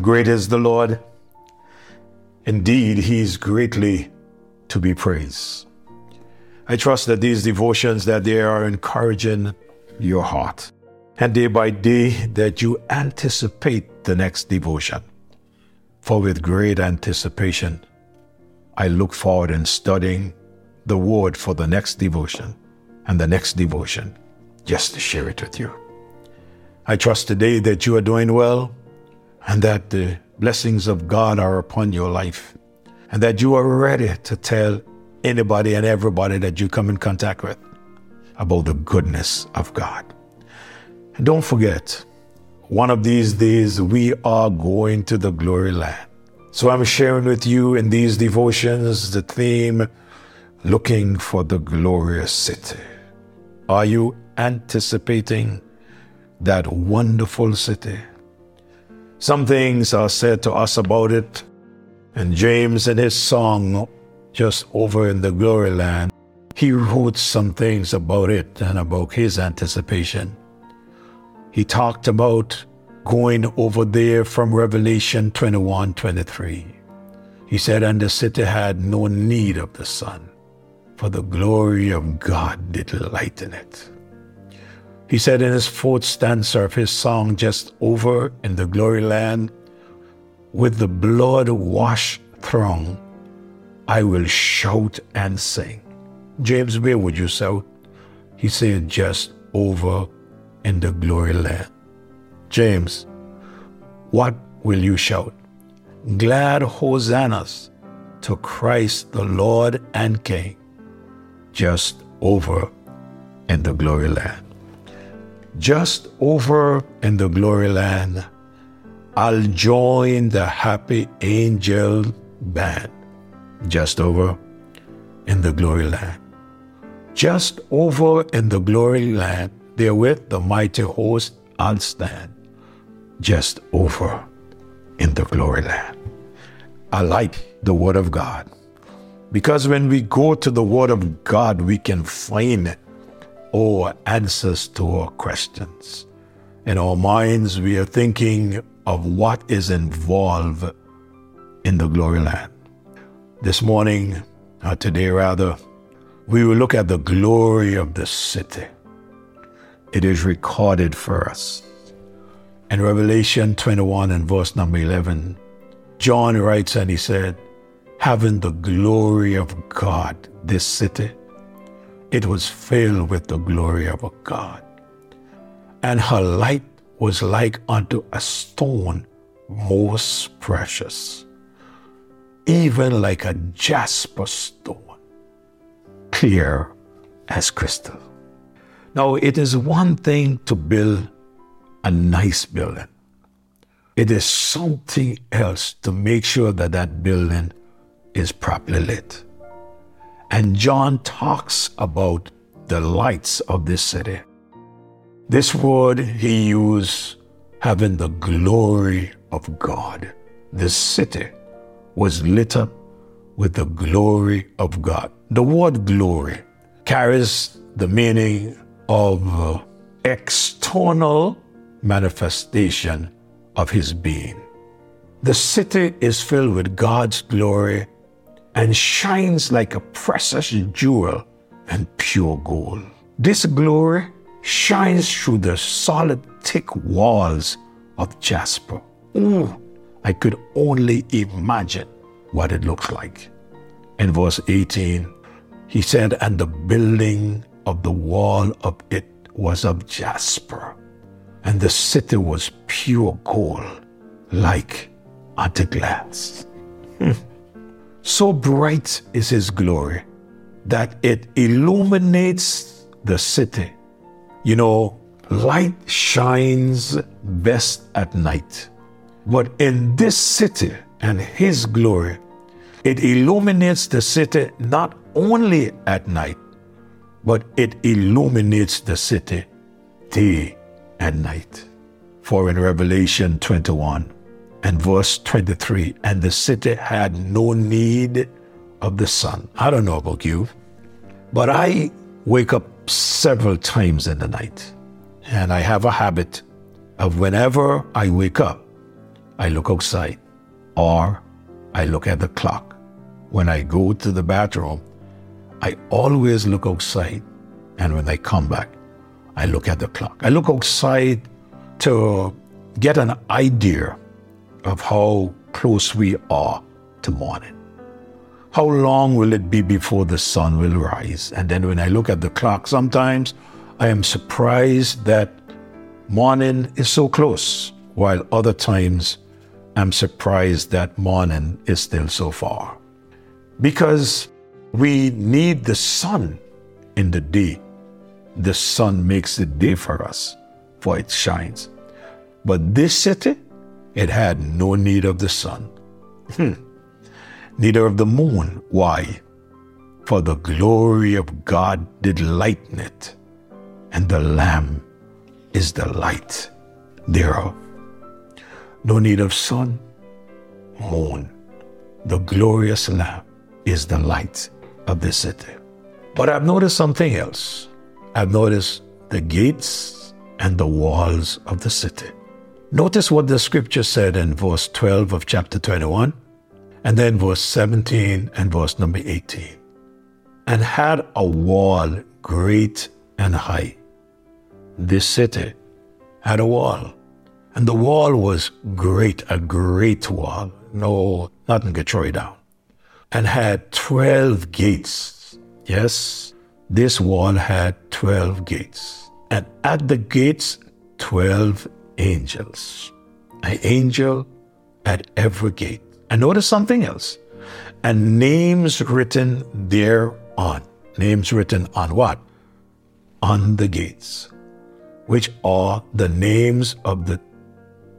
Great is the Lord. Indeed, He is greatly to be praised. I trust that these devotions that they are encouraging your heart. And day by day that you anticipate the next devotion. For with great anticipation, I look forward in studying the word for the next devotion and the next devotion just to share it with you. I trust today that you are doing well and that the blessings of God are upon your life and that you are ready to tell anybody and everybody that you come in contact with about the goodness of God. And don't forget, one of these days we are going to the glory land. So I'm sharing with you in these devotions the theme looking for the glorious city. Are you anticipating that wonderful city. Some things are said to us about it, and James in his song, just over in the glory land, he wrote some things about it and about his anticipation. He talked about going over there from Revelation 21 23. He said, And the city had no need of the sun, for the glory of God did lighten it. He said in his fourth stanza of his song, just over in the glory land, with the blood washed throng, I will shout and sing. James, where would you shout? He said, just over in the glory land. James, what will you shout? Glad hosannas to Christ the Lord and King, just over in the glory land just over in the glory land, I'll join the happy angel band. Just over in the glory land. Just over in the glory land, there with the mighty host, I'll stand. Just over in the glory land. I like the Word of God because when we go to the Word of God, we can find or answers to our questions. In our minds, we are thinking of what is involved in the glory land. This morning, or today rather, we will look at the glory of the city. It is recorded for us. In Revelation 21 and verse number 11, John writes and he said, Having the glory of God, this city it was filled with the glory of a God. And her light was like unto a stone most precious, even like a jasper stone, clear as crystal. Now, it is one thing to build a nice building. It is something else to make sure that that building is properly lit. And John talks about the lights of this city. This word he used having the glory of God. The city was lit up with the glory of God. The word glory carries the meaning of uh, external manifestation of his being. The city is filled with God's glory and shines like a precious jewel and pure gold. This glory shines through the solid, thick walls of jasper. Ooh, I could only imagine what it looks like. In verse 18, he said, And the building of the wall of it was of jasper, and the city was pure gold, like unto glass. Hmm. So bright is His glory that it illuminates the city. You know, light shines best at night. But in this city and His glory, it illuminates the city not only at night, but it illuminates the city day and night. For in Revelation 21, and verse 23 and the city had no need of the sun. I don't know about you, but I wake up several times in the night. And I have a habit of whenever I wake up, I look outside, or I look at the clock. When I go to the bathroom, I always look outside, and when I come back, I look at the clock. I look outside to get an idea of how close we are to morning. How long will it be before the sun will rise? And then when I look at the clock, sometimes I am surprised that morning is so close, while other times I'm surprised that morning is still so far. Because we need the sun in the day. The sun makes the day for us, for it shines. But this city, it had no need of the sun. Hmm. Neither of the moon. Why? For the glory of God did lighten it, and the Lamb is the light thereof. No need of sun, moon. The glorious Lamb is the light of the city. But I've noticed something else. I've noticed the gates and the walls of the city. Notice what the scripture said in verse 12 of chapter 21, and then verse 17 and verse number 18. And had a wall great and high. This city had a wall, and the wall was great, a great wall. No, nothing could throw it down. And had 12 gates. Yes, this wall had 12 gates. And at the gates, 12 angels. An angel at every gate. And notice something else. And names written thereon. Names written on what? On the gates, which are the names of the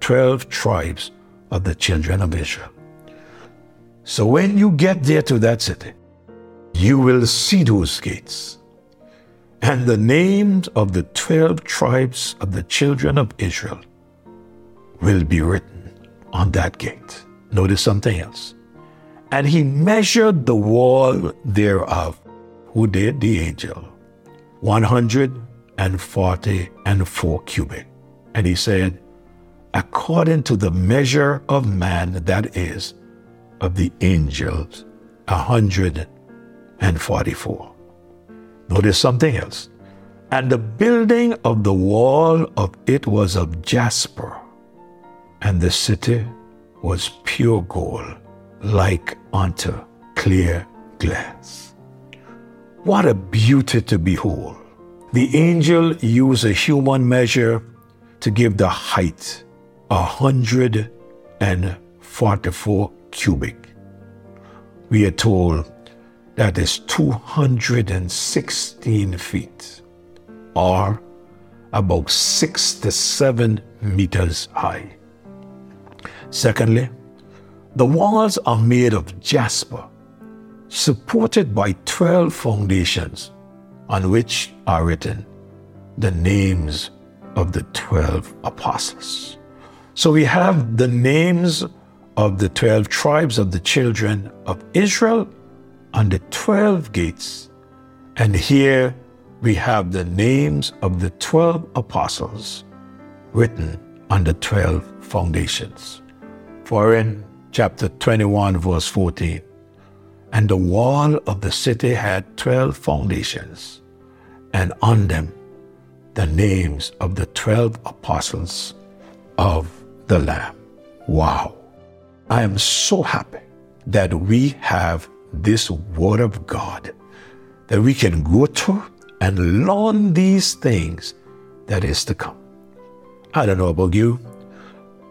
12 tribes of the children of Israel. So when you get there to that city, you will see those gates and the names of the 12 tribes of the children of Israel will be written on that gate. Notice something else. And he measured the wall thereof. Who did? The angel. 140 and 4 cubit. And he said, according to the measure of man, that is, of the angels, 144. Notice something else. And the building of the wall of it was of jasper, and the city was pure gold, like unto clear glass. What a beauty to behold! The angel used a human measure to give the height, a hundred and forty-four cubic. We are told that is 216 feet or about six to seven meters high. Secondly, the walls are made of jasper, supported by 12 foundations on which are written the names of the 12 apostles. So we have the names of the 12 tribes of the children of Israel on the 12 gates. And here we have the names of the 12 apostles written on the 12 foundations. For in chapter 21, verse 14, and the wall of the city had 12 foundations, and on them the names of the 12 apostles of the Lamb. Wow. I am so happy that we have this Word of God that we can go to and learn these things that is to come. I don't know about you.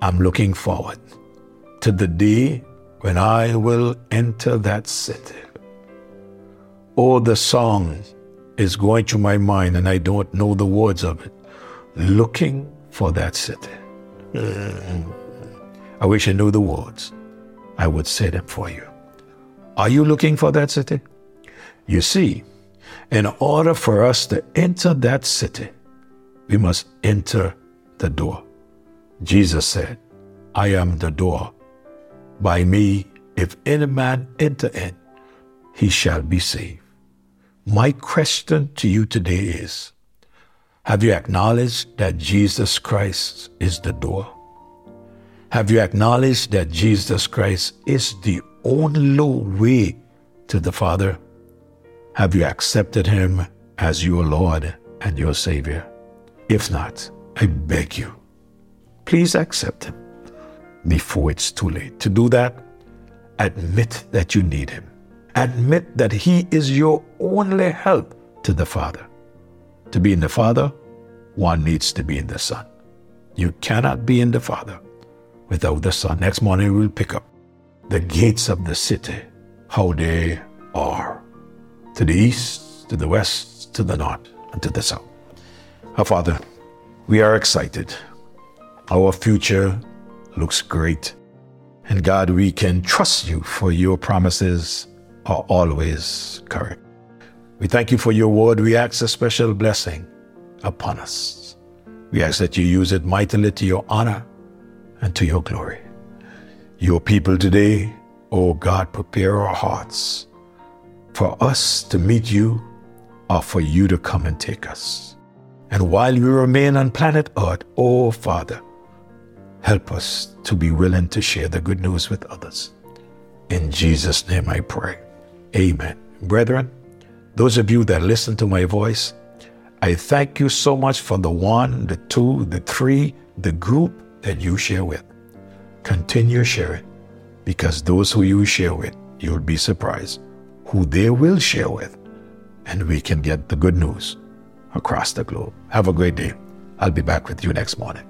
I'm looking forward to the day when I will enter that city. Oh, the song is going through my mind and I don't know the words of it. Looking for that city. Mm. I wish I knew the words. I would say them for you. Are you looking for that city? You see, in order for us to enter that city, we must enter the door. Jesus said, I am the door. By me, if any man enter in, he shall be saved. My question to you today is Have you acknowledged that Jesus Christ is the door? Have you acknowledged that Jesus Christ is the only way to the Father? Have you accepted Him as your Lord and your Savior? If not, I beg you, please accept Him before it's too late. To do that, admit that you need Him. Admit that He is your only help to the Father. To be in the Father, one needs to be in the Son. You cannot be in the Father without the Son. Next morning, we'll pick up the gates of the city, how they are to the east, to the west, to the north, and to the south. Our Father, we are excited. Our future looks great. And God, we can trust you for your promises are always correct. We thank you for your word. We ask a special blessing upon us. We ask that you use it mightily to your honor and to your glory. Your people today, oh God, prepare our hearts for us to meet you or for you to come and take us. And while we remain on planet Earth, oh Father, help us to be willing to share the good news with others. In Jesus' name I pray. Amen. Brethren, those of you that listen to my voice, I thank you so much for the one, the two, the three, the group that you share with. Continue sharing because those who you share with, you'll be surprised who they will share with, and we can get the good news across the globe. Have a great day. I'll be back with you next morning.